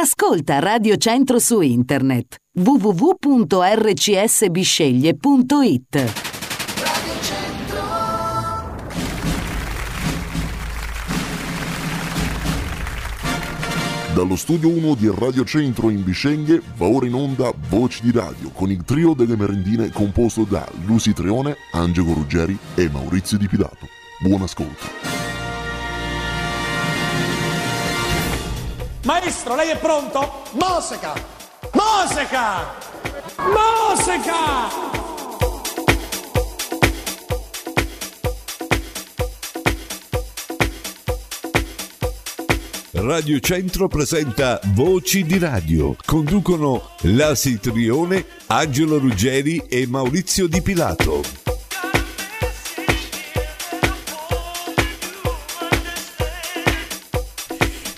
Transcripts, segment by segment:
Ascolta Radio Centro su internet www.rcsbisceglie.it Dallo studio 1 di Radio Centro in Bisceglie va ora in onda Voci di Radio con il trio delle merendine composto da Lucy Trione, Angelo Ruggeri e Maurizio Di Pidato. Buon ascolto. Maestro, lei è pronto? Moseca! Moseca! Moseca! Radio Centro presenta Voci di Radio. Conducono Lasi Trione, Angelo Ruggeri e Maurizio Di Pilato.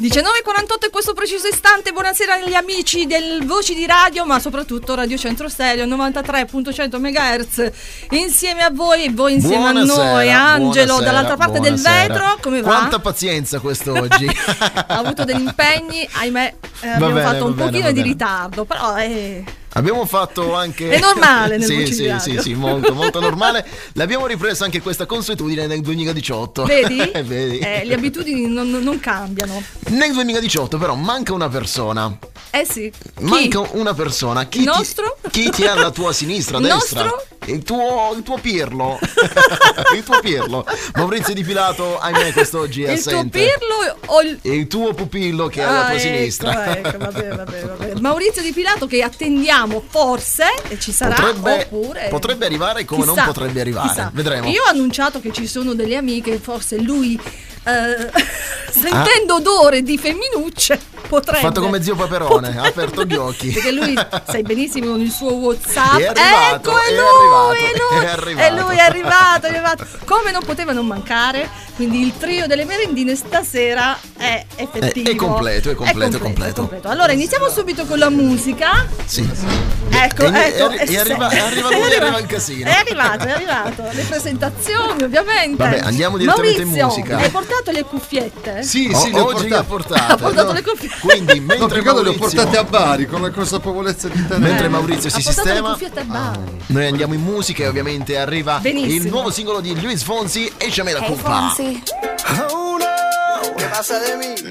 19.48 in questo preciso istante, buonasera agli amici del Voci di Radio, ma soprattutto Radio Centro Stereo 93.100 MHz. Insieme a voi e voi insieme Buonasera, a noi, Angelo, dall'altra parte del buonasera. vetro, come va? Quanta pazienza quest'oggi. ha avuto degli impegni, ahimè, eh, abbiamo bene, fatto un bene, pochino di ritardo, però eh, Abbiamo fatto anche. È normale nel Sì, sì, sì, sì, molto, molto normale. L'abbiamo ripresa anche questa consuetudine nel 2018. vedi? Vedi? Eh, le abitudini non, non cambiano. Nel 2018, però, manca una persona. Eh sì. Chi? Manca una persona. Chi Il ti- nostro? chi ti è alla tua sinistra, Il destra? nostro? Il tuo, il tuo Pirlo. il tuo Pirlo. Maurizio Di Pilato, ahimè, quest'oggi è Il tuo assente. pirlo o il il tuo pupillo che è alla Ah, tua ecco, sinistra. ecco, vabbè, vabbè, vabbè. Maurizio Di Pilato che attendiamo forse e ci sarà Potrebbe, oppure potrebbe arrivare come Chissà, non potrebbe arrivare. chissà. Vedremo. Io ho annunciato che ci sono delle amiche, forse lui eh, Ah. sentendo odore di femminucce potrebbe Fatto come zio Paperone, ha aperto gli occhi. Perché lui sai benissimo con il suo WhatsApp. È arrivato, ecco, è, è lui, arrivato, è lui, è arrivato. è lui, è arrivato, è arrivato. Come non poteva non mancare, quindi il trio delle merendine stasera è effettivo. È- è completo, è completo, è completo. Allora, iniziamo subito con la musica. Sì. Ecco, E- ecco. e e arriva- sì. arriva lui, È arrivato, arriva il casino. È arrivato, è arrivato. Le presentazioni, ovviamente. Vabbè, andiamo direttamente in Maurizio, musica. Hai portato le cuffiette? Sì, sì, le ho oggi le ha portate. Ha portato No, le cuffiette. Quindi No, mentre perché le ho Maurizio, portate a Bari con la consapevolezza di tenere. mentre Maurizio si le sistema, bar. noi andiamo in musica e ovviamente arriva Benissimo. il nuovo singolo di Luis Fonsi e Ciame la Hey, colpa. Fonsi. Oh no, ¿qué pasa de mí?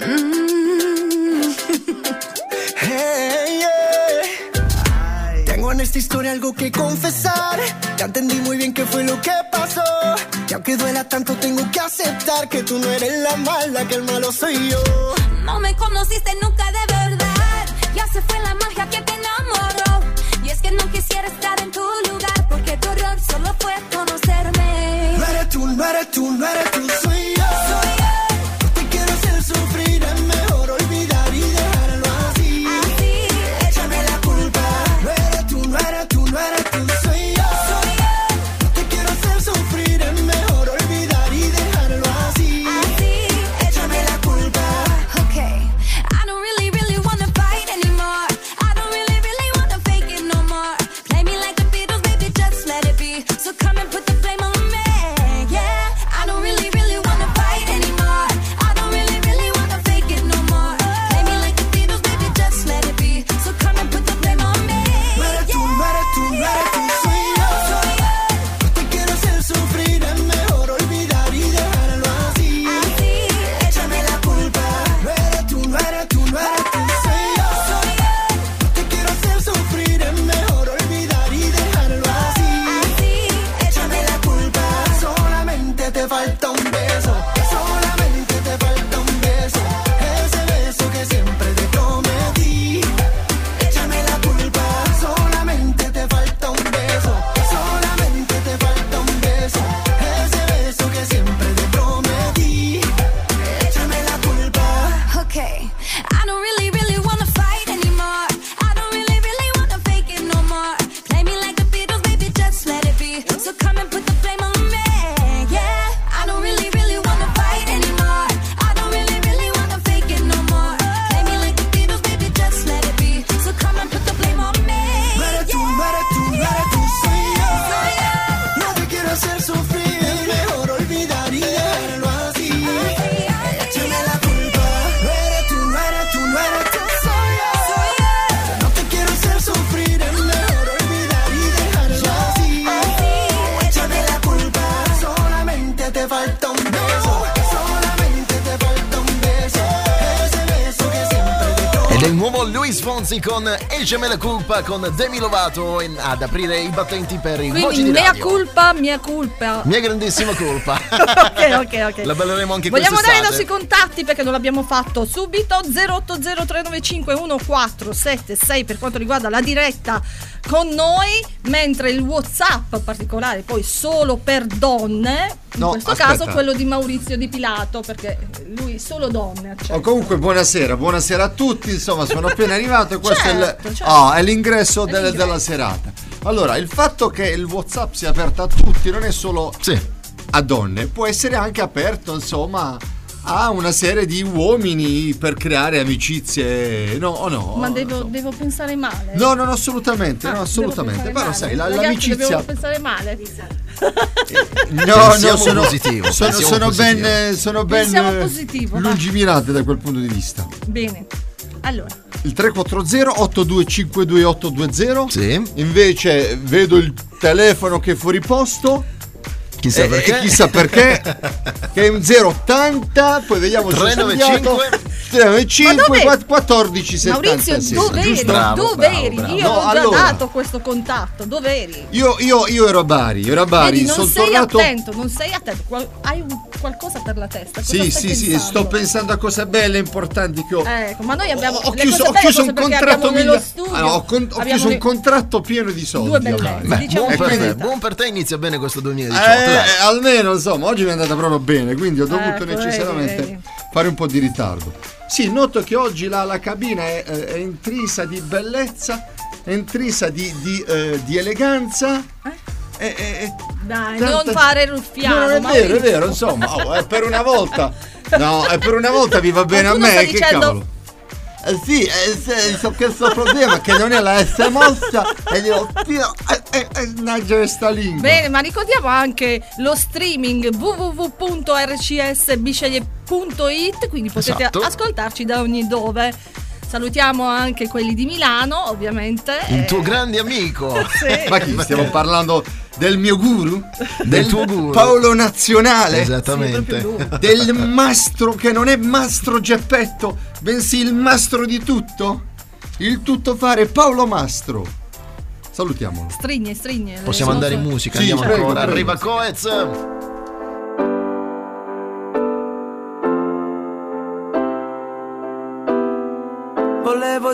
Hey, yeah. Tengo en esta historia algo que confesar. Ya entendí muy bien qué fue lo que pasó. Y aunque duela tanto, tengo que aceptar que tú no eres la mala, que el malo soy yo. No me conociste nunca de verdad. Ya se fue la magia que te. Es que no quisiera estar en tu lugar. Porque tu error solo fue conocerme. No eres tú, no eres tú, no eres tú, soy. Fonsi con Esce me la colpa con Demi Lovato in- ad aprire i battenti per i voci Quindi di mea radio. colpa, mia colpa. Mia grandissima colpa. ok, ok, ok. La balleremo anche Vogliamo dare i nostri contatti perché non l'abbiamo fatto subito 080395146 per quanto riguarda la diretta con noi, mentre il WhatsApp particolare poi solo per donne, in No, questo aspetta. caso quello di Maurizio Di Pilato perché solo donne accetta. Oh, comunque buonasera, buonasera a tutti, insomma sono appena arrivato e questo è, Certo, il, certo. ah, è l'ingresso È del- l'ingresso. della serata. Allora, il fatto che il Whatsapp sia aperto a tutti non è solo a donne, può essere anche aperto insomma a una serie di uomini per creare amicizie, no o no? Ma devo, devo pensare male. No, non assolutamente, Ah, no, assolutamente. Però male. sai, la- Ragazzi, l'amicizia... Devo pensare male. No, no, Pensiamo sono, positivo, sono, sono positivo. ben, sono ben eh, positivo, va. lungimirante da quel punto di vista. Bene. Allora, Il 340 8252 Sì. Invece vedo il telefono che è fuori posto. Chissà e, perché. e chissà perché. che è un 080, poi vediamo se ho 395. sbagliato. 395 Ma dove- 14 76. Maurizio, dove eri? dove eri? bravo. Io No, ho già allora. dato questo contatto. Dove eri? Io, io, io ero a Bari, ero a Bari, Vedi, non sono sei tornato. attento, non sei attento. Qual- hai un- qualcosa per la testa? Cosa Sì, sì, sì, pensando? sto pensando a cose belle e importanti che ho. Ecco, ma noi abbiamo ho le chiuso, ho chiuso un perché contratto miglia- studio. Ah, no, ho, con- ho chiuso un contratto pieno di soldi. Due bellezze, diciamo buon, per te, buon per te, inizia bene questo 2018. dai. Eh, almeno insomma, oggi mi è andata proprio bene, quindi ho dovuto Ecco, necessariamente vedi, fare un po' di ritardo. Sì, noto che oggi la, la cabina è, eh, è intrisa di bellezza, è intrisa di, di, eh, di eleganza. E- e- e- Dai, tanta- non fare No, ruffiano. non è Maurizio. vero, è vero, insomma, oh, è per una volta. No, è per una volta vi va bene a tu me, che dicendo- cavolo. Eh sì, eh, se- so questo problema che non è la S mossa e dico, Dio, eh, eh, eh, questa lingua. Bene, ma ricordiamo anche lo streaming www.rcsbisceglie.it, quindi potete Esatto. ascoltarci da ogni dove. Salutiamo anche quelli di Milano, ovviamente. Il Eh, tuo grande amico. sì. Ma chi stiamo parlando del mio guru? Del tuo guru. Paolo Nazionale? Esattamente. Sì. Del mastro che non è mastro Geppetto, bensì il mastro di tutto? Il tutto fare Paolo Mastro. Salutiamolo. Strigne, strigne. Possiamo andare in musica, Sì, andiamo prego, ancora. prego. Arriva Coez.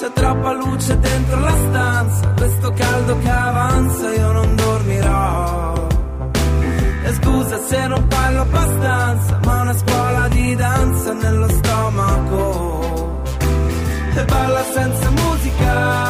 C'è troppa luce dentro la stanza, questo caldo che avanza io non dormirò. E scusa se non parlo abbastanza, ma una scuola di danza nello stomaco. E balla senza musica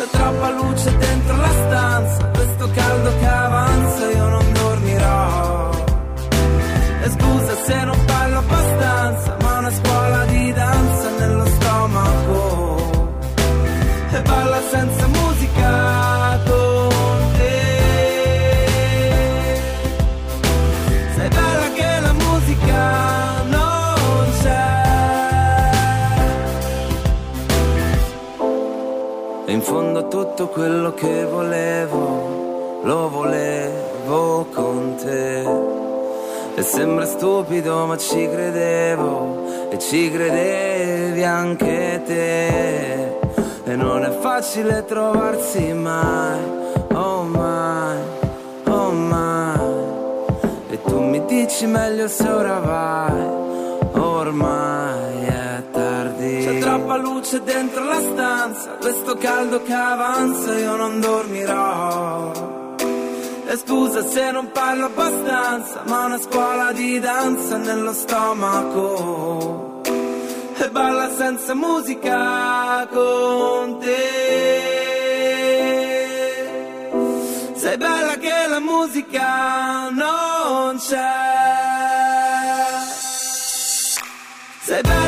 C'è troppa luce dentro la stanza, questo caldo che avanza io non dormirò. E scusa se non parlo abbastanza, ma una scuola di danza nello stomaco. E balla senza E sembra stupido ma ci credevo e ci credevi anche te. E non è facile trovarsi mai, oh mai, oh mai. E tu dici meglio se ora vai, ormai è tardi. C'è troppa luce dentro la stanza, questo caldo che avanza io non dormirò. E scusa se non parlo abbastanza, ma una scuola di danza nello stomaco. E balla senza musica con te. Sei bella che la musica non c'è. Sei bella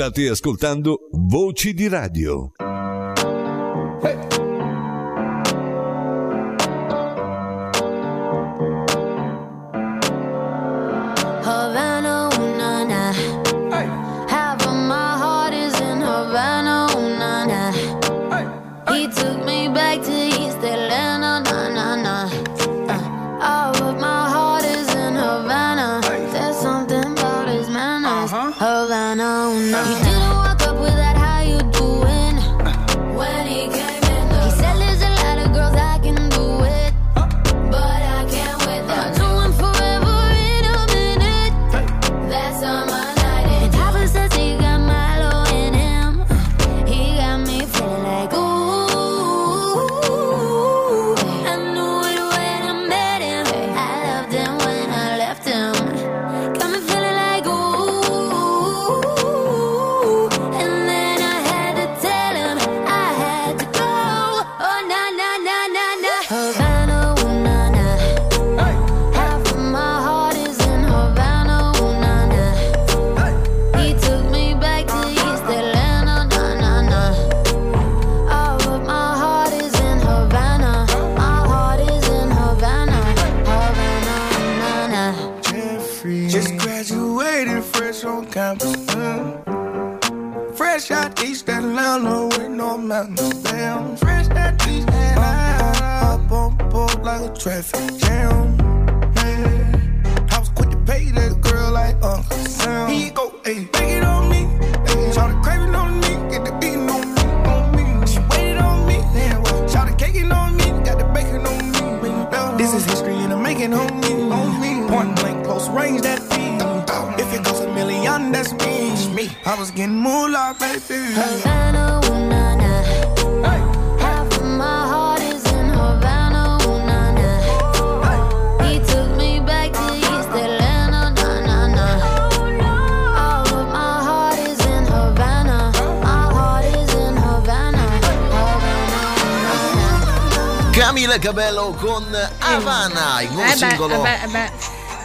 State ascoltando Voci di Radio. Camila Cabello con Havana, il nuovo Eh beh, singolo. eh beh, eh beh.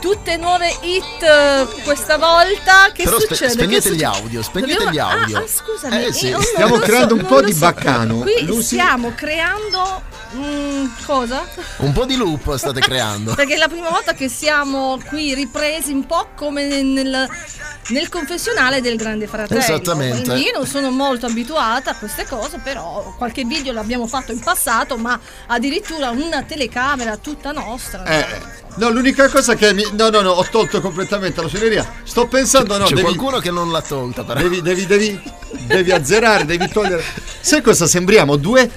Tutte nuove hit eh, questa volta. Che Però spe- succede? spegnete Che gli succede? audio, spegnete Dobbiamo- gli audio. Ah, ah, scusami. Eh, sì. io non Stiamo lo so, creando un po' di so. baccano. Qui Lucy- stiamo creando. Mm, cosa? Un po' di loop state creando. Perché è la prima volta che siamo qui ripresi un po' come nel, nel confessionale del Grande Fratello. Esattamente. Quindi io non sono molto abituata a queste cose, però qualche video l'abbiamo fatto in passato, ma addirittura una telecamera tutta nostra. Eh, no, l'unica cosa che mi. No, no, no, ho tolto completamente la suoneria. Sto pensando, no, C'è devi, qualcuno che non l'ha tolta, però. devi, devi, devi, devi azzerare, devi togliere. Sai cosa sembriamo? Due,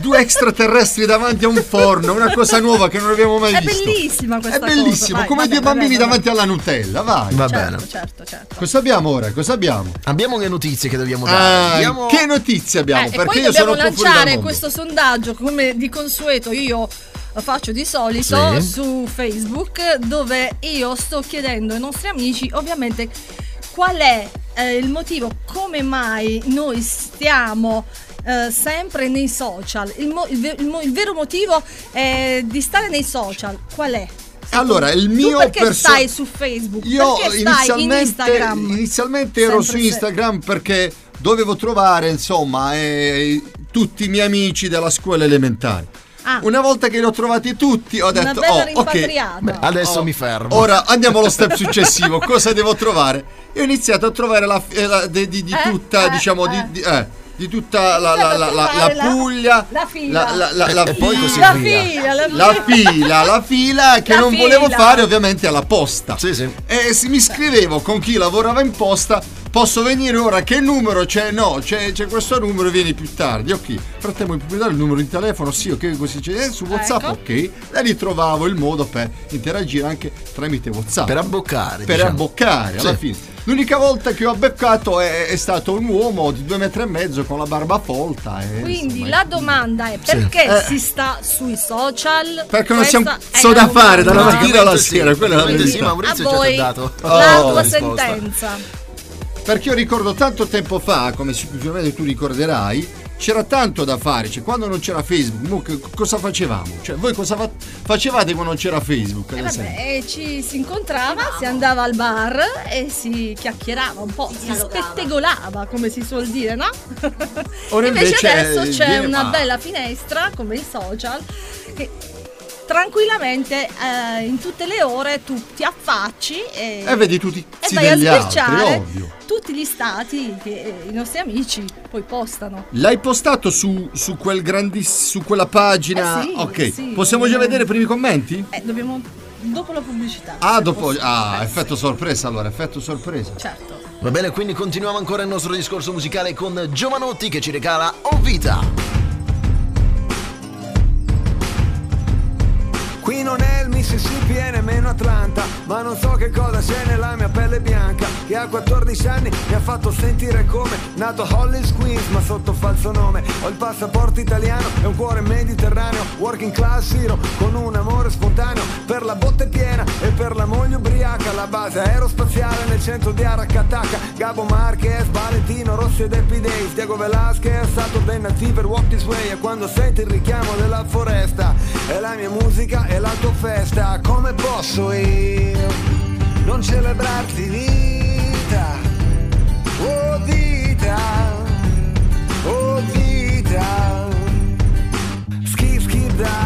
due extraterrestri davanti a un forno, una cosa nuova che non abbiamo mai È visto. bellissima questa È cosa. bellissimo, vai, come vabbè, due bambini vabbè, davanti alla Nutella, vai. Va Certo, bene. certo, certo. Cosa abbiamo ora? Cosa abbiamo? Abbiamo le notizie che dobbiamo Ah, dare. Abbiamo- Che notizie abbiamo? Eh, Perché io sono lanciare questo sondaggio come di consueto io faccio di solito Sì. su Facebook dove io sto chiedendo ai nostri amici ovviamente qual è eh, il motivo come mai noi stiamo eh, sempre nei social il, mo- il ve- il mo- il vero motivo eh, di stare nei social qual è? Allora, il tu mio perché perso- stai su Facebook? Io perché stai in inizialmente, Instagram? inizialmente ero Sempre su se- Instagram perché dovevo trovare insomma eh, tutti i miei amici della scuola elementare. Ah. Una volta che li ho trovati tutti, ho Una detto: bella Oh, ok, rimpatriata. Adesso Oh, mi fermo. Ora andiamo allo step successivo. Cosa devo trovare? E ho iniziato a trovare la, eh, la- di, di- di Eh, tutta, eh, diciamo, di, di- eh, di tutta la, la- la- la- la Puglia, la fila. la, la- la- la poi così fila, La fila, la la fila. fila, la fila che La non fila. volevo fare ovviamente alla posta. Sì, sì. E se mi scrivevo con chi lavorava in posta, posso venire ora? Che numero c'è? No, c'è, c'è questo numero, vieni più tardi. Ok, frattempo mi puoi dare il numero di telefono? Sì, ok, così c'è eh, su WhatsApp, Ecco. ok. E ritrovavo il modo per interagire anche tramite WhatsApp. Per abboccare. Per diciamo. abboccare alla Sì. fine. L'unica volta che ho abboccato è, è stato un uomo di due metri e mezzo con la barba folta. E, Quindi insomma, la domanda è perché Eh. si sta sui social? Perché non cazzo la da fare dalla mattina alla Praticamente sì, sera, quella è la praticamente sì, verità. Maurizio ci ha dato la Oh, tua risposta. sentenza. Perché io ricordo tanto tempo fa, come sicuramente tu ricorderai, c'era tanto da fare. Cioè, quando non c'era Facebook, cosa facevamo? Cioè, voi cosa fa- facevate quando non c'era Facebook? Eh vabbè, e ci si incontrava, si andava al bar e si chiacchierava un po', si spettegolava, come si suol dire, no? Ora invece, invece adesso c'è una fa- bella finestra, come i social, che tranquillamente eh, in tutte le ore tu ti affacci e, E vedi tutti e vai a sbirciare tutti gli stati che eh, i nostri amici poi postano. L'hai postato su, su quel grandissimo su quella pagina? Eh sì, ok, sì. possiamo già vedere i primi commenti? Eh, dobbiamo dopo la pubblicità. Ah, dopo. posso- Ah, eh, effetto sorpresa allora, effetto sorpresa. Certo. Va bene, quindi continuiamo ancora il nostro discorso musicale con Giovanotti che ci regala Oh Vita. Qui non è il Mississippi e nemmeno Atlanta Ma non so che cosa c'è nella mia pelle bianca Che a 14 anni mi ha fatto sentire come Nato a Hollis Queens ma sotto falso nome. Ho il passaporto italiano e un cuore mediterraneo Working class hero con un amore spontaneo Per la botte piena e per la moglie ubriaca. La base aerospaziale nel centro di Aracataca Gabo Marquez, Valentino Rossi ed Happy Days. Diego Velasquez, Saturday Night Fever, Walk This Way E quando senti il richiamo della foresta È la mia musica, è la tua festa Come posso io non celebrarti vita? Oh vita, oh vita. Skip, skip, dive,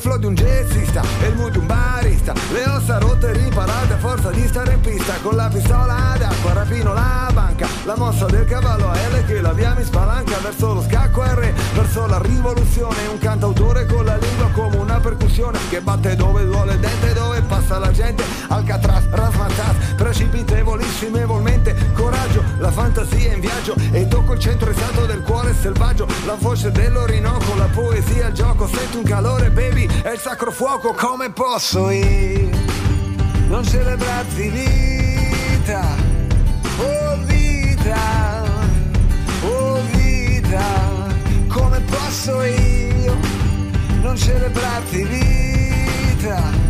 flow di un jazzista e il mood di un barista. Le ossa rotte riparate a forza di stare in pista. Con la pistola d'acqua rapino la banca. La mossa del cavallo a L che la via mi spalanca Verso lo scacco R, verso la rivoluzione. Un cantautore con la lingua come una percussione Che batte dove duole il dente, dove passa la gente. Alcatraz, rasmatas, precipitevolissimevolmente Coraggio, la fantasia in viaggio. E tocco il centro esatto del cuore selvaggio. La voce dell'Orinoco, la poesia, il gioco. Senti un calore baby, è il sacro fuoco Come posso io? Non celebrarti vita Oh vita, oh vita Come posso io? Non celebrarti vita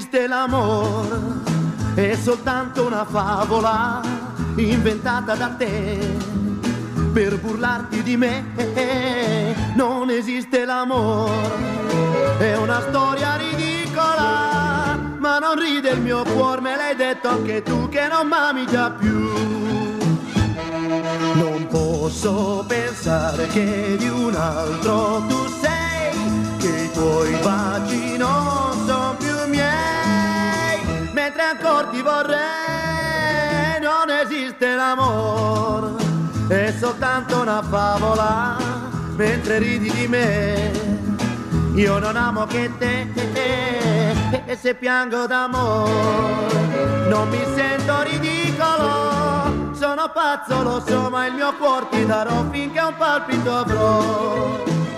Esiste l'amore, è soltanto una favola inventata da te per burlarti di me. Non esiste l'amore, è una storia ridicola, ma non ride il mio cuore, me l'hai detto anche tu che non m'ami già più. Non posso pensare che di un altro tu sei, che i tuoi baci non sono mentre ancora ti vorrei, non esiste l'amore, è soltanto una favola, mentre ridi di me. Io non amo che te e se piango d'amore non mi sento ridicolo, sono pazzo lo so ma il mio cuore ti darò finché un palpito avrò.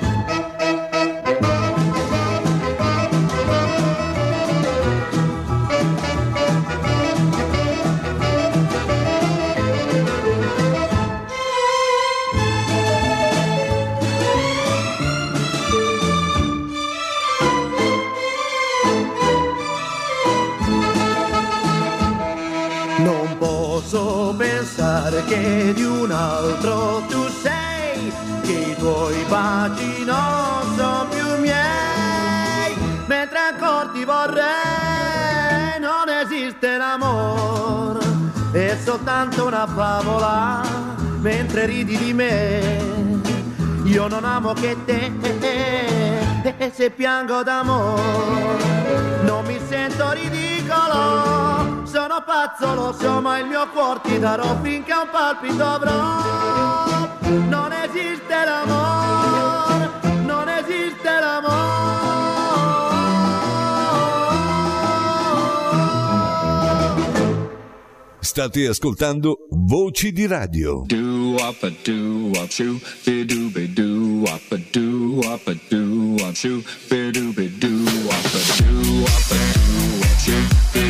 Che di un altro. Tu sei, che i tuoi baci non sono più miei, mentre ancora ti vorrei, non esiste l'amore, è soltanto una favola, mentre ridi di me, io non amo che te, e se piango d'amore, non mi sento ridicolo, sono pazzo lo so ma il mio cuore ti darò finché un palpito avrò non esiste l'amore non esiste l'amore State ascoltando Voci di Radio. Do up a do up shoo, be do be do up a do up a do up shoo, be do be do up a do up a do up shoo,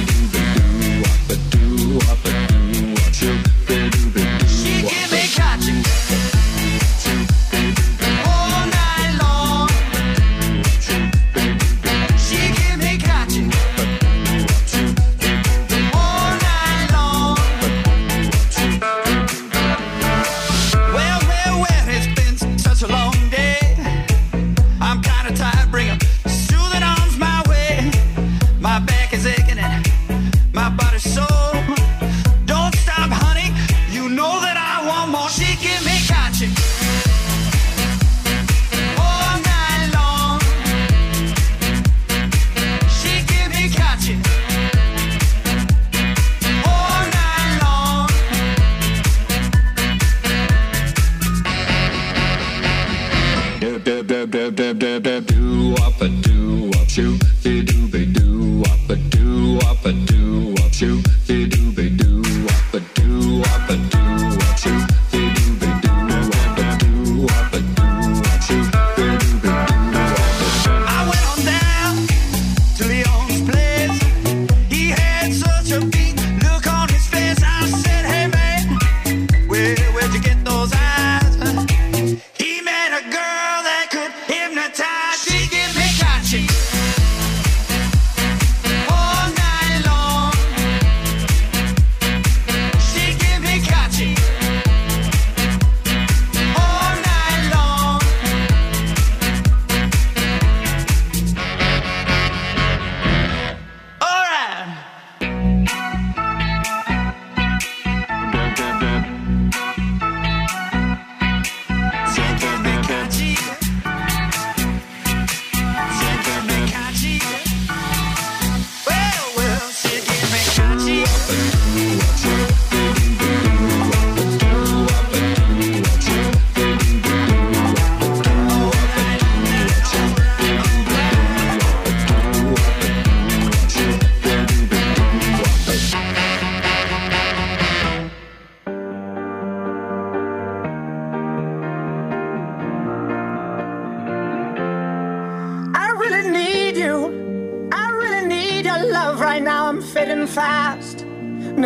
right now I'm fading fast,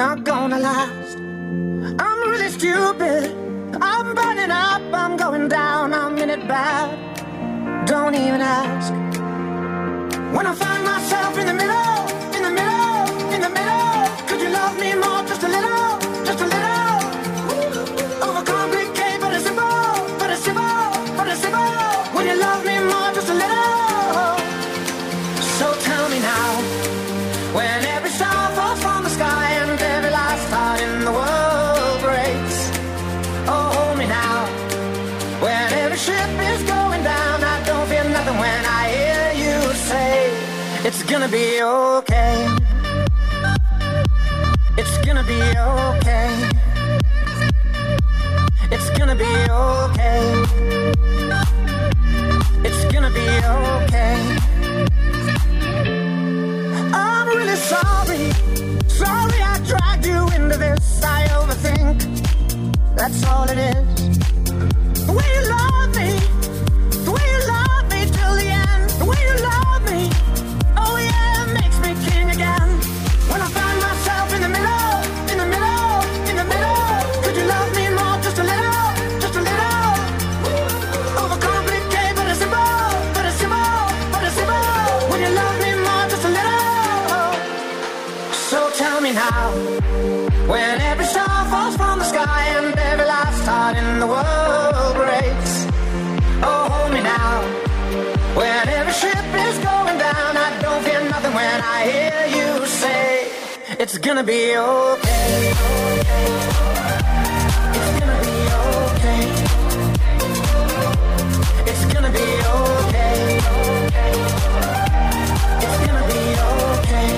not gonna last. I'm really stupid. I'm burning up, I'm going down, I'm in it bad. Don't even ask. When I find myself in the middle, in the middle, in the middle, could you love me more, just a little, wanna be old. Gonna be okay. It's gonna be okay. It's gonna be okay. It's gonna be okay.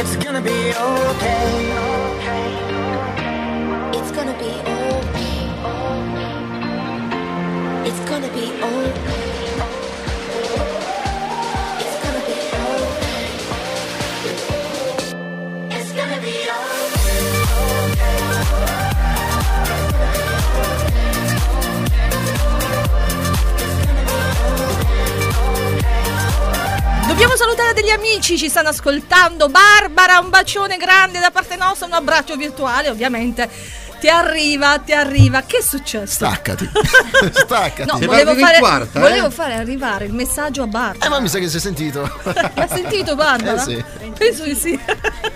It's gonna be okay. It's gonna be okay. It's gonna be okay. Dobbiamo salutare degli amici, ci stanno ascoltando. Barbara, un bacione grande da parte nostra, un abbraccio virtuale, ovviamente. Ti arriva, ti arriva. Che è successo? Staccati. Staccati. No, volevo fare, quarta, eh? volevo fare arrivare il messaggio a Barbara. Eh, ma mi sa che si è sentito. L'ha sentito Barbara? Eh, sì. Penso di sì.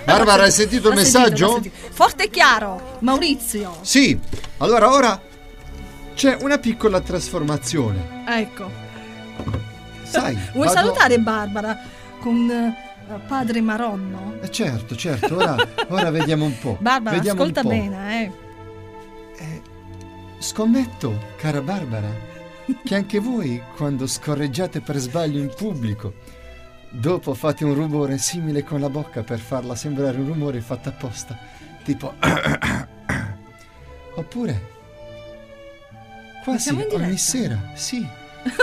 Barbara, hai sentito il messaggio? sentito. Forte e chiaro, Maurizio. Sì. Allora, ora c'è una piccola trasformazione. Ecco. Sai, Vuoi vado- salutare Barbara con eh, padre Maronno? Eh, certo, certo, ora, ora vediamo un po'. Barbara, vediamo ascolta po'. bene, eh. Scommetto, cara Barbara, che anche voi, quando scorreggiate per sbaglio in pubblico, dopo fate un rumore simile con la bocca per farla sembrare un rumore fatto apposta, tipo... Oppure... Quasi ogni sera, sì,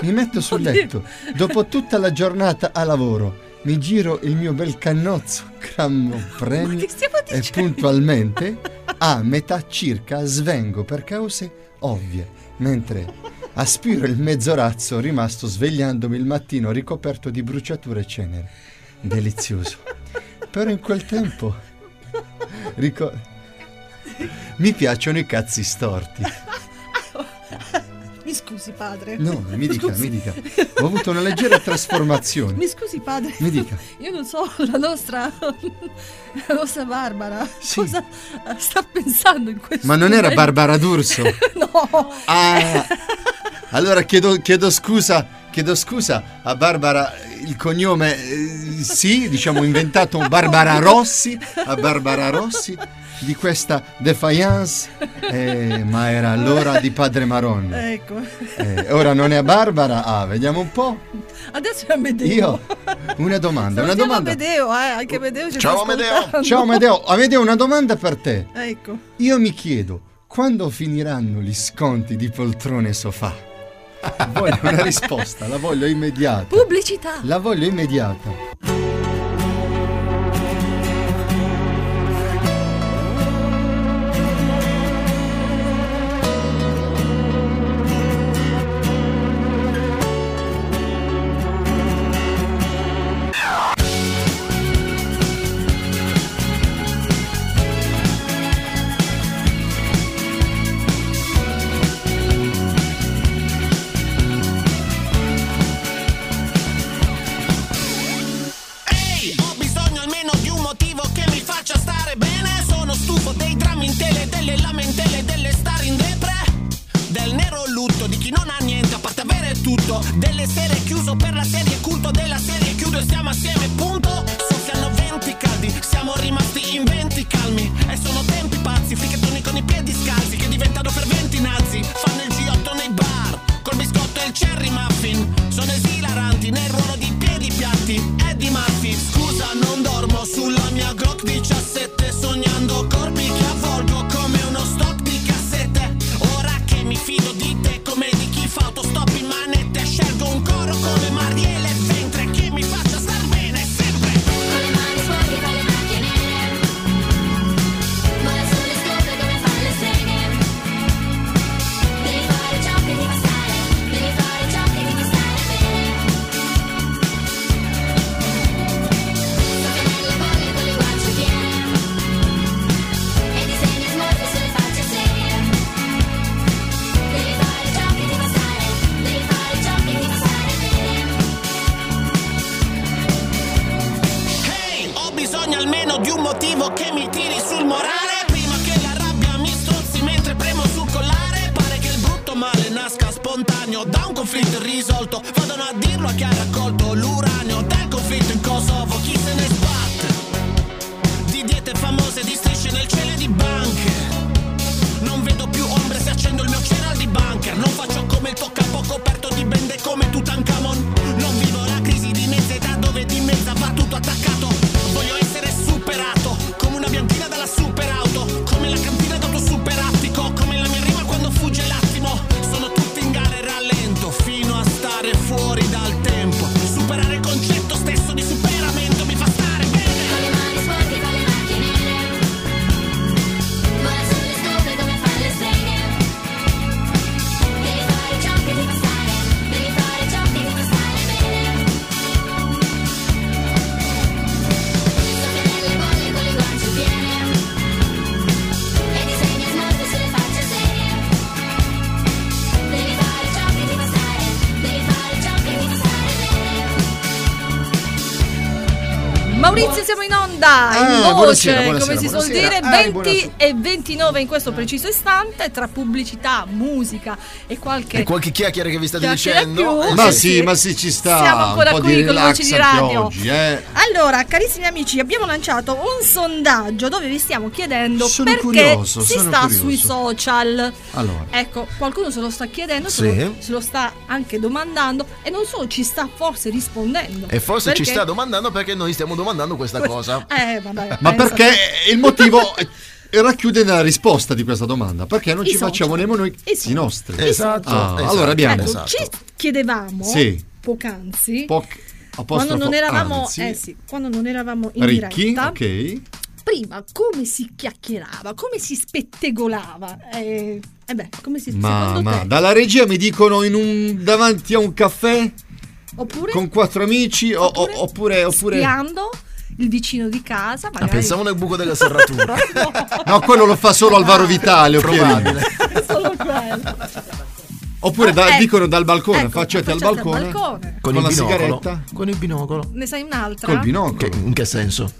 mi metto sul letto, dopo tutta la giornata a lavoro, mi giro il mio bel cannozzo, grammo premio e puntualmente a metà circa svengo per cause ovvie, mentre aspiro il mezzorazzo rimasto svegliandomi il mattino ricoperto di bruciature e cenere. Delizioso. Però in quel tempo rico- mi piacciono i cazzi storti. Mi scusi padre. No, mi dica, mi dica. Ho avuto una leggera trasformazione. Mi scusi padre. Mi dica. Io non so, la nostra la nostra Barbara cosa sta pensando in questo Ma non era momento? Barbara D'Urso? No. Ah, allora chiedo, chiedo scusa, chiedo scusa a Barbara, il cognome eh, sì, diciamo inventato Barbara Rossi, a Barbara Rossi di questa defiance, eh, ma era l'ora di Padre Maronna. Ecco. Eh, ora non è a Barbara, ah, vediamo un po'. Adesso è Amedeo. Io, una domanda, una domanda. Amedeo, eh, anche Amedeo ci Ciao, Amedeo. ascoltando. Ciao Amedeo, Amedeo, una domanda per te. Ecco. Io mi chiedo, quando finiranno gli sconti di poltrone e sofà? Voglio una risposta, la voglio immediata. Pubblicità. La voglio immediata. Maurizio, siamo in onda Ah, in voce, buonasera, buonasera, come si suol dire, Ah, 20 buonasera. e 29 in questo preciso istante, tra pubblicità, musica e qualche, E qualche chiacchiera che vi state dicendo? più. Ma sì. sì, ma sì, ci sta. Siamo ancora un po' qui di con relax Voci di Radio. oggi, eh. Allora, carissimi amici, abbiamo lanciato un sondaggio dove vi stiamo chiedendo Sono perché curioso, si sono sta curioso. sui social. Allora. Ecco, qualcuno se lo sta chiedendo, Sì. se, lo, se lo sta anche domandando e non solo ci sta forse rispondendo. E forse ci sta domandando perché noi stiamo domandando questa cosa. Eh, vabbè, Ma perché il motivo racchiude nella risposta di questa domanda? Perché non I ci social. facciamo nemmeno noi I i, nostri? Esatto, Ah, esatto. Allora abbiamo Ecco, ci chiedevamo Sì. poc'anzi poc- quando non eravamo anzi, eh sì, quando non eravamo in ricchi, diretta ok. prima come si chiacchierava come si spettegolava eh, eh beh come si Ma, ma te dalla regia mi dicono in un, davanti a un caffè oppure con quattro amici o- o- oppure, oppure spiando il vicino di casa Ah, magari pensavo nel buco della serratura. no quello lo fa solo Alvaro Vitale Probabile. Solo quello oppure da- Eh, dicono dal balcone ecco, affacciate al balcone, balcone. Con, con la binocolo. sigaretta Con il binocolo. ne sai un'altra col binocolo Che- in che senso?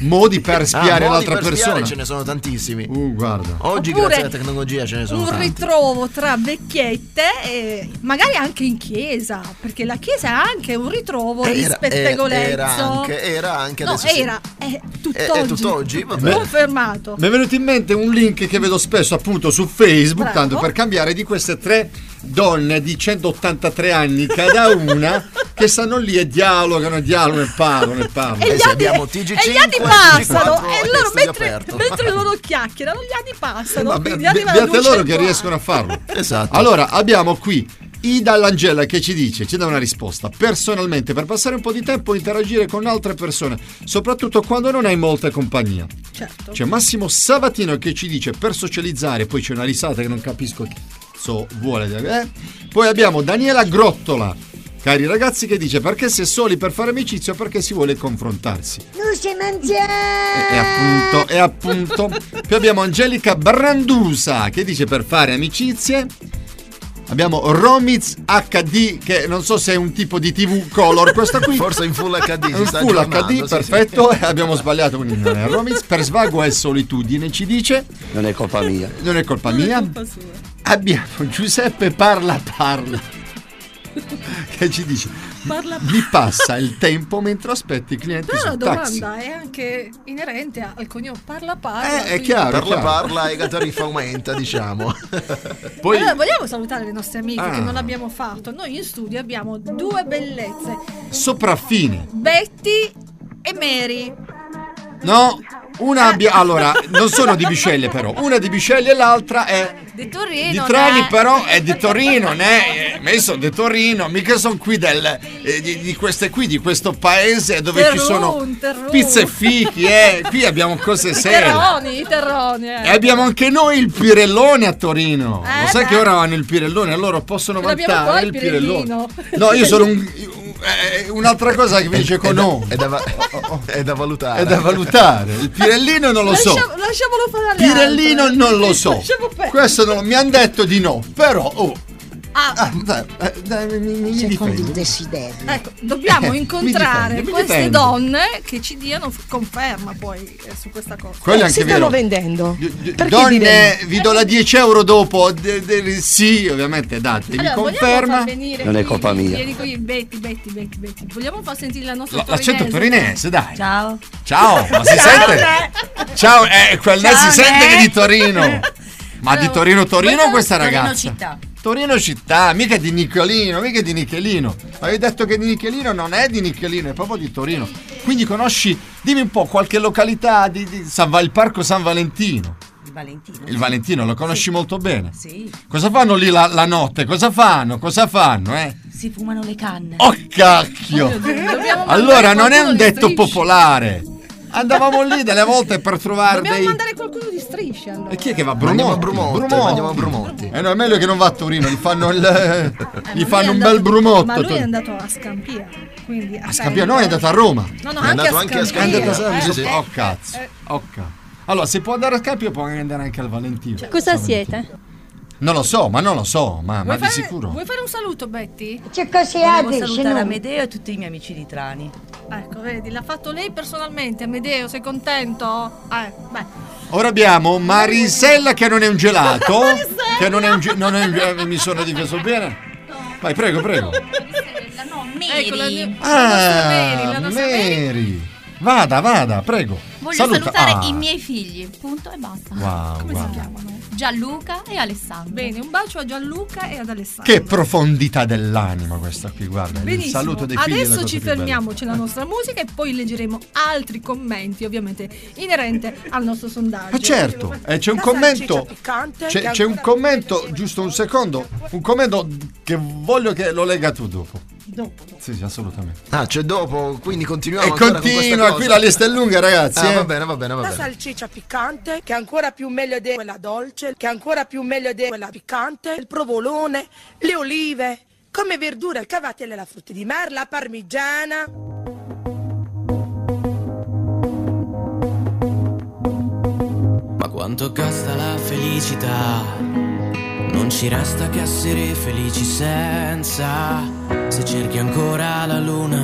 Modi per spiare Ah, modi l'altra per spiare persona ce ne sono tantissimi. uh guarda Oggi, Oppure grazie alla tecnologia, ce ne sono un tanti. ritrovo tra vecchiette e magari anche in chiesa perché la chiesa è anche un ritrovo di Era- spettegolezzo era anche- era anche, no era è È- tutt'oggi è tutt'oggi, vabbè. confermato Mi è venuto in mente un link che vedo spesso appunto su Facebook, Bravo. tanto per cambiare, di queste tre donne di 183 anni cada una che stanno lì e dialogano, e dialogano e parlano e parlano. e Eh gli anni, abbiamo e TG5, gli anni passano TG4 e e loro mentre, mentre loro chiacchierano gli anni passano Ma quindi be- a beate loro 200 che riescono a farlo. Esatto. Allora, abbiamo qui Ida Langella che ci dice, ci dà una risposta. Personalmente, per passare un po' di tempo, interagire con altre persone, soprattutto quando non hai molta compagnia. certo C'è Massimo Sabatino che ci dice per socializzare, poi c'è una risata che non capisco cazzo vuole. eh? Poi abbiamo Daniela Grottola, cari ragazzi, che dice perché si è soli per fare amicizia perché si vuole confrontarsi. Non si mangia. E, e appunto, e appunto. Poi abbiamo Angelica Brandusa che dice per fare amicizie. Abbiamo Romiz HD che non so se è un tipo di TV color questa qui. Forse in full HD sta full HD, sì, perfetto. E abbiamo sbagliato quindi non è Romiz per svago e solitudine ci dice. Non è colpa mia. Non è colpa mia. Abbiamo Giuseppe Parla Parla. che ci dice Parla mi passa il tempo mentre aspetti i clienti Però la sul taxi. domanda è anche inerente al cognome parla parla. Eh, è chiaro. Parla parla e la tariffa aumenta, diciamo. Poi Allora, vogliamo salutare le nostre amiche Ah. che non l'abbiamo fatto. Noi in studio abbiamo due bellezze, sopraffine. Betty e Mary. No, una abbia allora, non sono di Bisceglie però, una di Bisceglie e l'altra è Di Torino. di Trani né? però è di Torino, né? Eh, io sono di Torino, mica sono qui del, eh, di, di queste qui, di questo paese dove ci sono terrun. pizze e fichi, eh. Qui abbiamo cose I serie. terroni, i terroni. eh. E abbiamo anche noi il Pirellone a Torino. Eh, Lo sai beh. che ora hanno il Pirellone, allora possono vantare il il Pirellone. No, io sono un, un- eh, un'altra cosa che finisce con no. È da, va- è da valutare. È da valutare. Il Pirellino non lo so. Lascia- lasciamolo fare Pirellino altre. non lo so. Questo non, mi hanno detto di no, però oh, Ah, ah, eh, dai, mi, mi, mi difendo. desiderio. ecco, dobbiamo Eh, incontrare difendo, mi queste donne che ci diano conferma poi eh, su questa cosa. Quello è si anche stanno vero. vendendo. Perché Donne, direi- vi do la 10 euro dopo. De- sì, ovviamente datemi Allora, conferma. Non è colpa mia. Vieni qui, Betty, Betty, Betty, Betty. Vogliamo far sentire la nostra La- l'accento torinese, dai. Ciao. Ciao, ma si Ciao, sente? Ciao, eh, quel Ciao, si sente che è di Torino. Ma di Torino Torino Questa- questa Torino ragazza? città. Torino città, mica di Niccolino, mica di Nichelino. Avevi detto che di Nichelino non è di Nichelino, è proprio di Torino. Quindi conosci, dimmi un po', qualche località di, di San il parco San Valentino. Il Valentino. Il Valentino lo conosci Sì. molto bene. Sì. Cosa fanno lì la, la notte? Cosa fanno? Cosa fanno, eh? Si fumano le canne. Oh cacchio! Dobbiamo Allora non è un detto striscia. popolare. Andavamo lì delle volte per trovare Dobbiamo dei. mandare qualcuno di striscia allora. E chi è che va? Andiamo a Brumotti. Brumotti, andiamo a Brumotti. Eh no, è meglio che non va a Torino, gli fanno il. gli Lui fanno è un andato- bel brumotto. Ma lui è andato a Scampia. Quindi a Scampia, no, è andato a Roma. No, no, È andato a anche a Scampia. È andato a Eh, sì, sì. eh, Oh cazzo. Oh cazzo. Allora, se può andare a Scampia, può anche andare anche al Valentino. Cosa siete? Non lo so, ma non lo so, ma, ma Vuoi di fare, sicuro. vuoi fare un saluto, Betty? Che così Volevo salutare? Amedeo e tutti i miei amici di Trani. Ecco, vedi, l'ha fatto lei personalmente. Amedeo, sei contento? Eh, beh. Ora abbiamo Marisella che non è un gelato. che non è un, ge- non è un ge- eh, mi sono difeso bene. Vai, prego, prego. No, Ecco, la, nostra Ah, Mary, la nostra Mary. Mary. Vada, vada, prego. Voglio Saluta. salutare Ah, i miei figli, punto e basta. Wow, Come wow. si chiamano? Gianluca e Alessandro. Bene, un bacio a Gianluca e ad Alessandro. Che profondità dell'anima questa qui, guarda. Il Benissimo. saluto dei figli. la Adesso ci fermiamo, c'è la nostra musica e poi leggeremo altri commenti, ovviamente inerente al nostro sondaggio. Ma certo, eh, c'è un commento. C'è, c'è un commento, giusto un secondo. Un commento che voglio che lo legga tu dopo. Dopo. Sì, sì, assolutamente. Ah, c'è dopo, quindi continuiamo E continua, qui la lista è lunga, ragazzi. Ah, eh. va bene, va bene, va La bene. salsiccia piccante, che è ancora più meglio di quella dolce, che è ancora più meglio di quella piccante, il provolone, le olive, come verdura il cavatello e la frutta di mare, la parmigiana. Ma quanto costa la felicità? Non ci resta che essere felici senza. Se cerchi ancora la luna,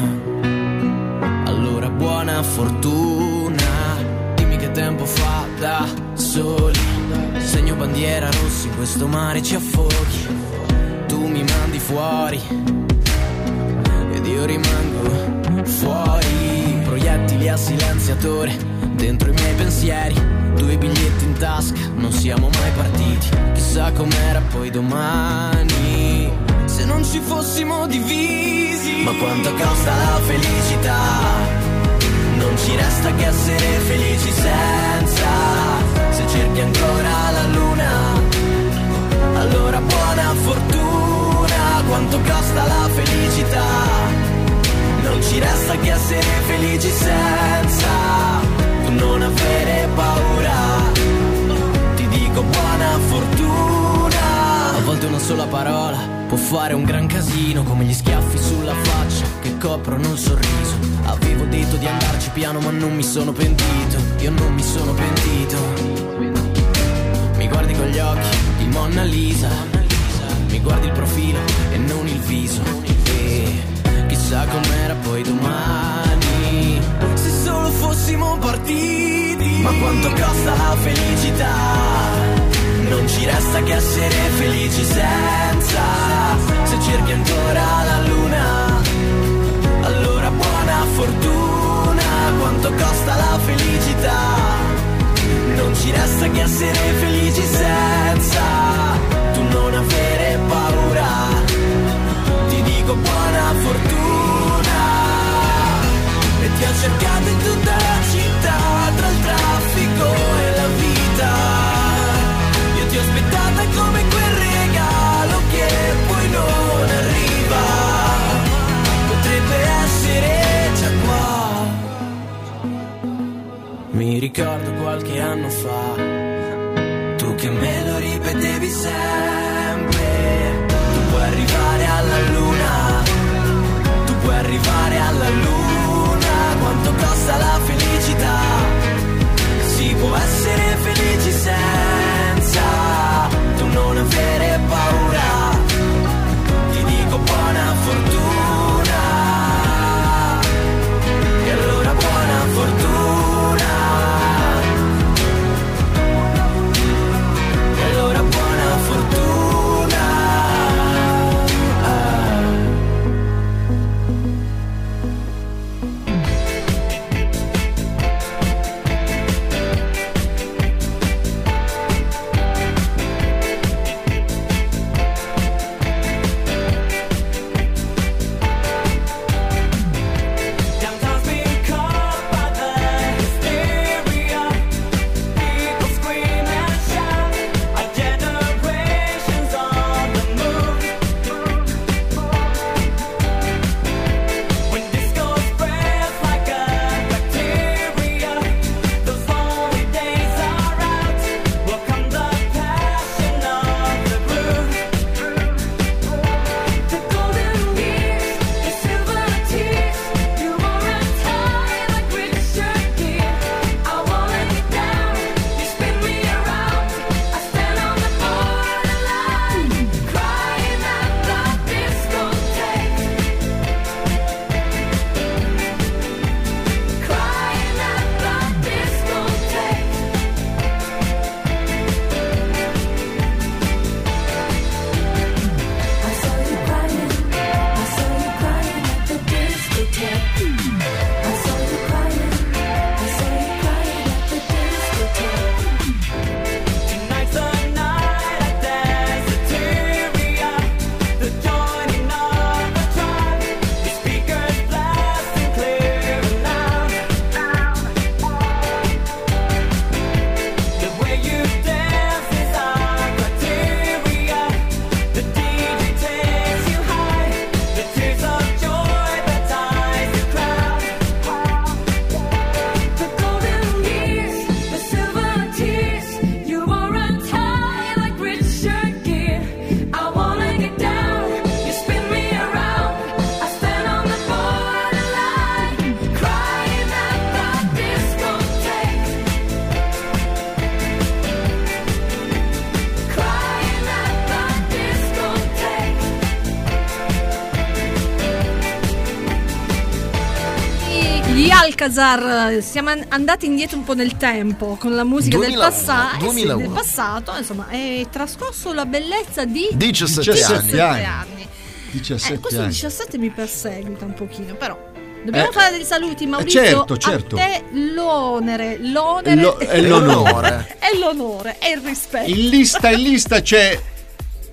allora buona fortuna. Tempo fa da soli. Segno bandiera rossa in questo mare ci affoghi. Tu mi mandi fuori ed io rimango fuori. Proiettili a silenziatore dentro i miei pensieri. Due biglietti in tasca, non siamo mai partiti. Chissà com'era poi domani. Se non ci fossimo divisi. Ma quanto costa la felicità? Non ci resta che essere felici senza. Se cerchi ancora la luna, allora buona fortuna. Quanto costa la felicità? Non ci resta che essere felici senza tu non avere paura. Ti dico buona fortuna. A volte una sola parola può fare un gran casino, come gli schiaffi sulla faccia che coprono il sorriso. Avevo detto di andarci piano, ma non mi sono pentito. Io non mi sono pentito. Mi guardi con gli occhi di Monna Lisa. Mi guardi il profilo e non il viso. E chissà com'era poi domani. Se solo fossimo partiti. Ma quanto costa la felicità? Non ci resta che essere felici senza. Ci resta che essere felici senza tu non avere paura. Ti dico buona fortuna e ti ho cercato in tutta la città tra il traffico e la vita. Io ti ho aspettata come quel regalo che poi non arriva. Potrebbe essere già qua. Mi ricordo qualche anno fa, tu che me lo ripetevi sempre. Tu puoi arrivare alla luna, tu puoi arrivare alla luna. Quanto costa la felicità? Si può essere felici senza Eh, siamo an- andati indietro un po' nel tempo con la musica 2001, del, passa- eh sì, 2001. del passato, insomma, è trascorso la bellezza di 17 17 anni. anni. Eh, 17 questo anni. 17 mi perseguita un pochino, però. Dobbiamo Eh, fare dei saluti, Maurizio. certo, certo. A te l'onere, l'onere Lo- è l'onore. è l'onore, è il rispetto. In lista, in lista c'è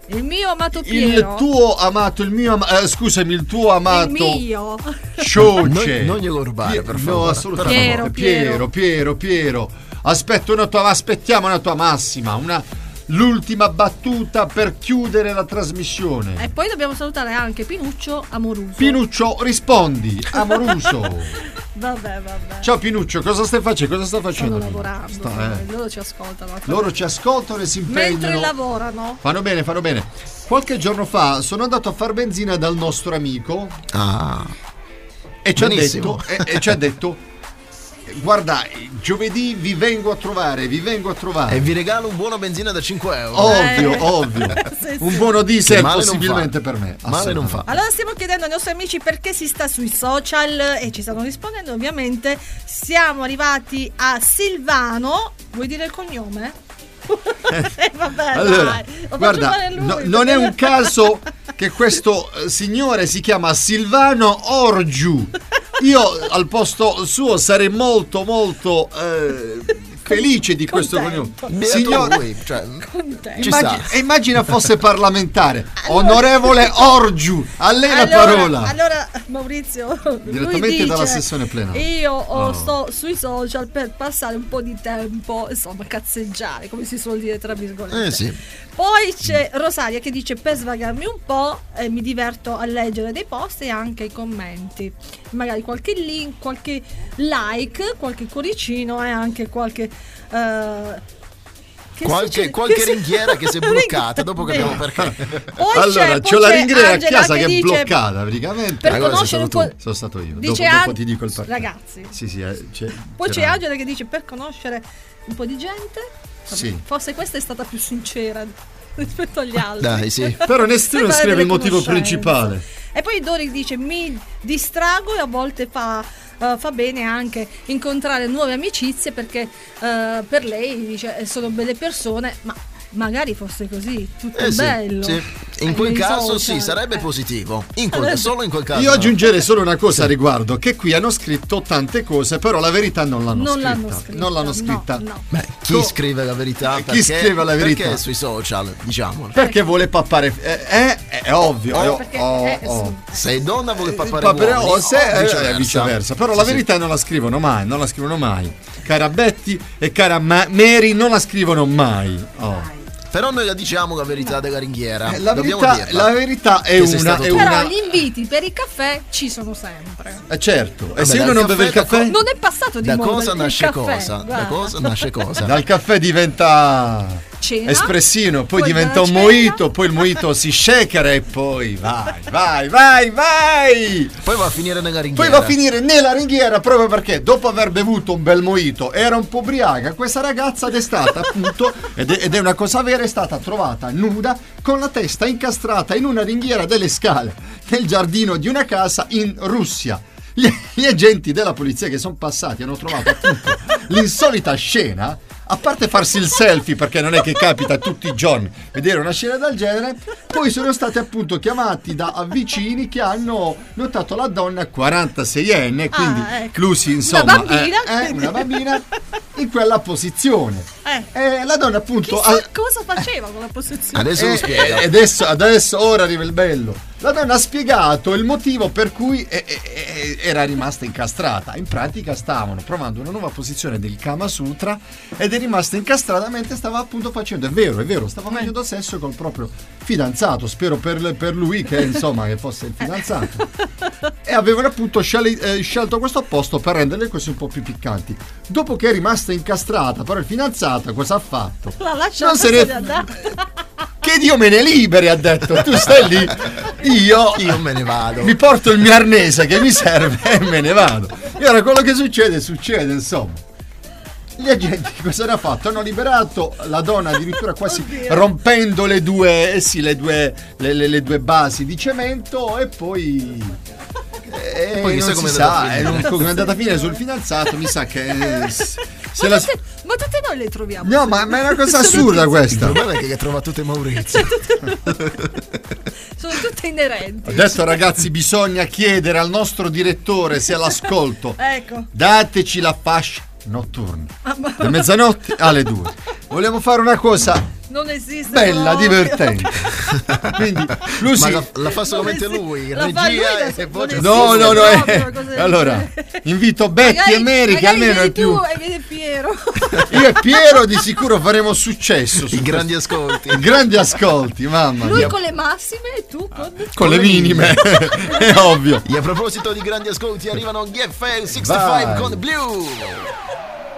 Il mio amato il Piero. tuo amato, il mio ama- eh, scusami, il tuo amato il mio. Cioce. Non- non glielo rubare, per No, favore. assolutamente. Piero, Piero, Piero, Piero. Aspetto una tua, aspettiamo una tua massima, una, l'ultima battuta per chiudere la trasmissione. E poi dobbiamo salutare anche Pinuccio Amoruso. Pinuccio, rispondi, amoruso. Vabbè, vabbè. Ciao Pinuccio, cosa stai facendo? Cosa sta facendo? Stanno lavorando. Sta, eh. Loro ci ascoltano. Loro ci ascoltano e si impegnano. Mentre lavorano. Fanno bene, fanno bene. Qualche giorno fa sono andato a far benzina dal nostro amico Ah. e ci ha detto, e, e ci ha detto guarda, giovedì vi vengo a trovare, vi vengo a trovare. E vi regalo un buono benzina da 5 euro. Ovvio, Eh. ovvio. Sì, sì. Un buono diesel possibilmente per me. Male non fa. Allora stiamo chiedendo ai nostri amici perché si sta sui social e ci stanno rispondendo ovviamente. Siamo arrivati a Silvano. Vuoi dire il cognome? Eh, vabbè, Allora, guarda, lui, no- non è un caso che questo eh, signore si chiama Silvano Orgiu. Io al posto suo sarei molto molto eh, felice di questo cognome. Beato Signor, lui, cioè, ci immagina, sta. e immagina fosse parlamentare. Onorevole Orgiu, a lei la allora, parola. Allora, Maurizio, lui Direttamente dice, dalla sessione plenaria. Io oh, Oh. sto sui social per passare un po' di tempo, insomma, cazzeggiare, come si suol dire tra virgolette. Eh sì. Poi c'è Rosaria che dice per svagarmi un po' eh, mi diverto a leggere dei post e anche i commenti. Magari qualche link, qualche like, qualche cuoricino e anche qualche... eh, che Qualche, qualche Che ringhiera che si è bloccata, dopo capiamo perché. Poi allora, c'è- c'ho poi la c'è ringhiera a casa che, è dice- bloccata praticamente. Per Allora, conoscere un po'- tu. Sono stato io. Dice dopo, dopo An- ti dico il partito. Ragazzi. Sì, sì, eh, c'è- Poi c'è Angela che dice per conoscere un po' di gente. Sì. Forse questa è stata più sincera rispetto agli altri. Dai, sì. Però nessuno scrive il motivo principale. E poi Dori dice mi distrago e a volte fa, eh, fa bene anche incontrare nuove amicizie perché eh, per lei dice sono belle persone, ma magari fosse così, tutto Eh sì, bello. sì. In Eh, quel nei caso social. sì, sarebbe Eh. positivo. In quel- solo in quel caso. Io no. aggiungerei solo una cosa a riguardo, che qui hanno scritto tante cose, però la verità non l'hanno Non scritta. l'hanno scritta, Non l'hanno no, scritta. no. Beh, chi scrive la verità? Chi Perché- scrive la verità? Perché sui social, diciamolo. Perché vuole pappare. eh, eh, è ovvio. Oh, eh, oh, eh, oh. Se donna vuole pappare Pappare- uomini, se- o eh, viceversa. viceversa. Però Sì, la sì. verità non la scrivono mai, non la scrivono mai. Cara Betty e cara Ma- Mary non la scrivono mai. Oh. Però noi la diciamo la verità della ringhiera. Eh, la, Dobbiamo verità, la verità è una. È tu. Però una gli inviti per il caffè ci sono sempre. eh, certo. E Vabbè, se uno non beve il caffè da caffè? Non è passato di Da moda cosa il nasce caffè, cosa? Da cosa nasce cosa? Dal caffè diventa Cena. espressino, poi, Poi diventa un cena. mojito, poi il mojito si shakera e poi vai, vai, vai, vai! Poi va a finire nella Poi ringhiera. va a finire nella ringhiera proprio perché dopo aver bevuto un bel mojito era un po' ubriaca. Questa ragazza è stata appunto, ed è, ed è una cosa vera, è stata trovata nuda con la testa incastrata in una ringhiera delle scale nel giardino di una casa in Russia. Gli, gli agenti della polizia che sono passati hanno trovato appunto l'insolita scena. A parte farsi il selfie, perché non è che capita tutti i giorni vedere una scena del genere, poi sono stati appunto chiamati da vicini che hanno notato la donna 46enne, quindi Ah, ecco. Lucy insomma Una bambina. è- è una bambina in quella posizione. Eh. E la donna appunto Chissà ha- cosa faceva con la possessione. Adesso lo eh, spiega. eh, adesso, adesso ora arriva il bello. La donna ha spiegato il motivo per cui eh, eh, eh, era rimasta incastrata. In pratica stavano provando una nuova posizione del Kama Sutra ed è rimasta incastrata mentre stava appunto facendo. È vero, è vero, stava facendo sesso col proprio fidanzato. Spero per, per lui che insomma che fosse il fidanzato. e avevano appunto scel- eh, scelto questo posto per rendere le cose un po' più piccanti. Dopo che è rimasta incastrata, però il fidanzato cosa ha fatto? La lascia Non se ne- Che Dio me ne liberi, ha detto. Tu stai lì, io, Io me ne vado. mi porto il mio arnese che mi serve e me ne vado. E ora quello che succede, succede, insomma. Gli agenti cosa hanno fatto? Hanno liberato la donna addirittura quasi rompendo le due, eh sì, le due, le, le- le due basi di cemento e poi... E poi chissà non si andata sa, eh, è andata a finire sul fidanzato, mi sa che... se Ma la- tutte, ma tutte noi le troviamo. No, ma, ma è una cosa assurda questa. Il problema è che le trova tutte Maurizio. Sono tutte inerenti. Adesso ragazzi bisogna chiedere al nostro direttore se è all'ascolto. Ecco. Dateci la fascia notturna. Ah, Da mezzanotte alle due. Vogliamo fare una cosa Non esiste. bella, proprio. divertente. Quindi, Lucy. Ma la, la fa solamente lui, la fa lui regia da- e voce. No, no, no. eh. Allora, invito Betty Magari- e Mary che almeno è più. tu Piero. Io e Piero di sicuro faremo successo. su I grandi ascolti. I grandi ascolti, mamma Lui mia. con le massime e tu con... Con le minime, è ovvio. E a proposito di grandi ascolti, arrivano gli FL65 Vai. con Blue.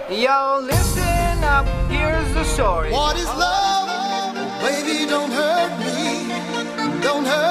Yo, listen up, here's the story. What is love? Baby, don't hurt me. Don't hurt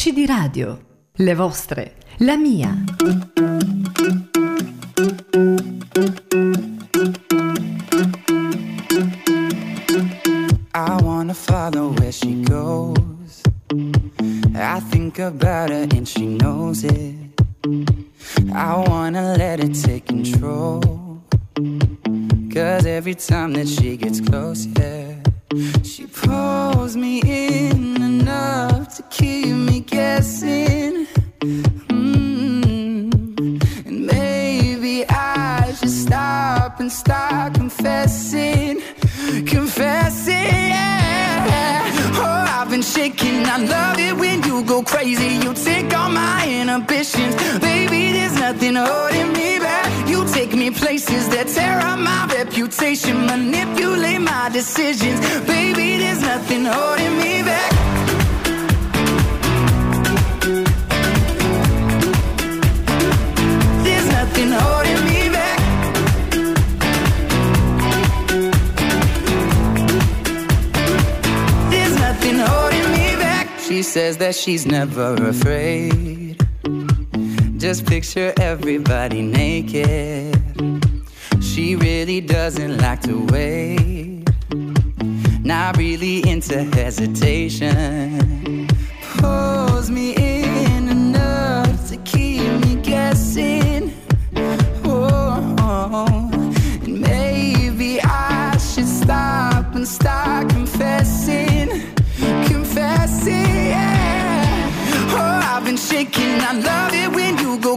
Voci di radio. Le vostre. La mia.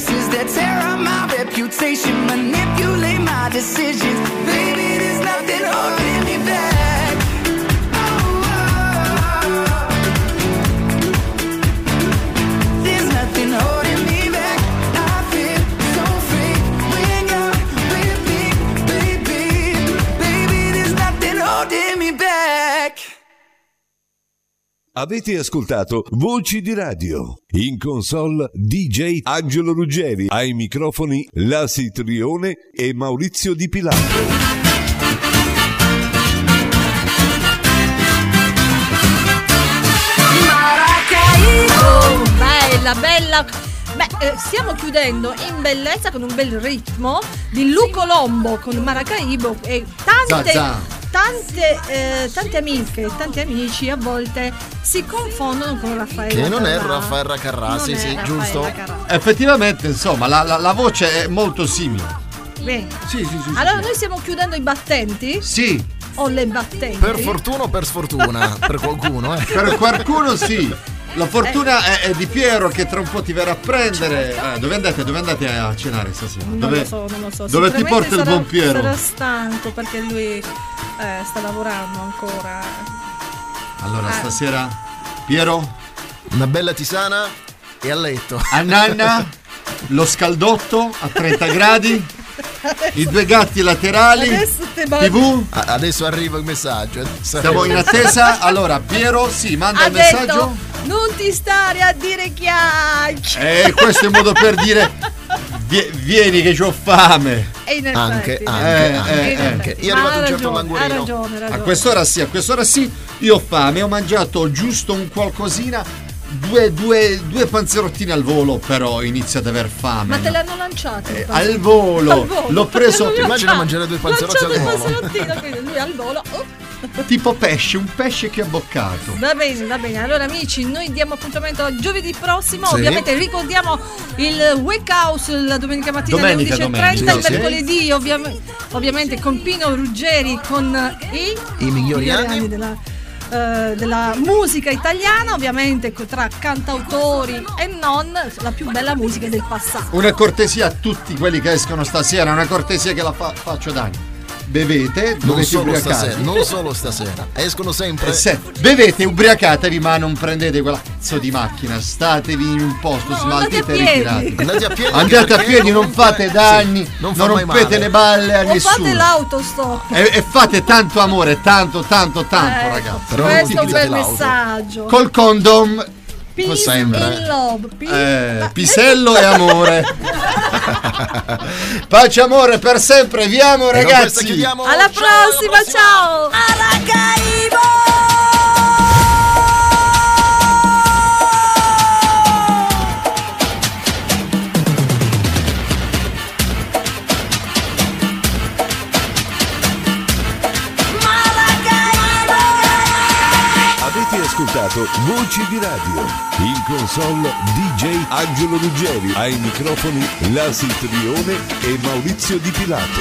places that tear up my reputation, manipulate my decisions, baby. There's nothing holding me back. Avete ascoltato Voci di Radio. In console DJ Angelo Ruggeri. Ai microfoni Lasi Trione e Maurizio Di Pilato. Maracaibo! Bella, bella. Beh, eh, stiamo chiudendo in bellezza con un bel ritmo di Luco Lombo con Maracaibo e tante, Zazà. Tante, eh, tante amiche e tanti amici a volte si confondono con Raffaele. Che non è Carrà. Raffaele Carrà, Non sì, è sì, Raffaella giusto. Carrà. Effettivamente, insomma, la, la- la voce è molto simile. Bene. Sì, sì, sì. Allora noi stiamo chiudendo i battenti? Sì. O le battenti? Per fortuna o per sfortuna? per qualcuno, eh. Per qualcuno sì. La fortuna è, è di Piero che tra un po' ti verrà a prendere. Eh, dove andate? Dove andate a cenare stasera? Non dove lo so, non lo so. dove ti porta il sarà- buon Piero? Sarà stanco perché lui eh, sta lavorando ancora. Allora, Eh. stasera Piero, Una bella tisana e a letto. a Nanna, lo scaldotto a 30 gradi, i due gatti laterali, Adesso TV. Adesso arriva il messaggio. Siamo in attesa. Allora, Piero, sì, manda Ha il messaggio. detto non ti stare a dire chiacchiere. Eh, questo è un modo per dire "Vie- vieni che ho fame. E in effetti, Anche, in anche, Eh, anche, eh, eh. anche. Io è Ma arrivato ha un certo ragione, Ha languorino. ragione, ha A ragione. quest'ora sì, a quest'ora sì. Io ho fame, ho mangiato giusto un qualcosina. due, due, due panzerottini al volo, però inizio ad aver fame. Ma te l'hanno lanciato? il al volo. Al volo. L'ho preso Immagina mangiare due panzerotti al volo. panzerottino, quindi lui al volo. oh. Tipo pesce, un pesce che ha boccato. Va bene, va bene. Allora amici, noi diamo appuntamento a giovedì prossimo. Sì. Ovviamente ricordiamo il Wake House la domenica mattina Domenica, alle 11.30, domenica, il sì. mercoledì ovvia- ovviamente con Pino Ruggeri con i, I migliori anni. della, eh, della musica italiana, ovviamente tra cantautori e non la più bella musica del passato. Una cortesia a tutti quelli che escono stasera, una cortesia che la fa- faccio anni. Bevete, Non dovete solo ubriacarvi. stasera, non solo stasera. Escono sempre. Eh, se- bevete, ubriacatevi, ma non prendete quella cazzo di macchina. Statevi in un posto, smaltite e andate a piedi. ritirate. Andate a piedi Andate a piedi, non fate danni, sì, non non, rompete male. le balle a O fate nessuno. l'autostop. E, e fate tanto amore, tanto, tanto, tanto, Ecco, ragazzi. questo è un bel messaggio. Col condom. Peace sempre. love. Peace- Eh, pisello e amore. Pace amore per sempre, viamo con ragazzi. Alla prossima, ciao! Avete ascoltato Voci di Radio. In console DJ Angelo Ruggeri. Ai microfoni Lasi Trione e Maurizio Di Pilato.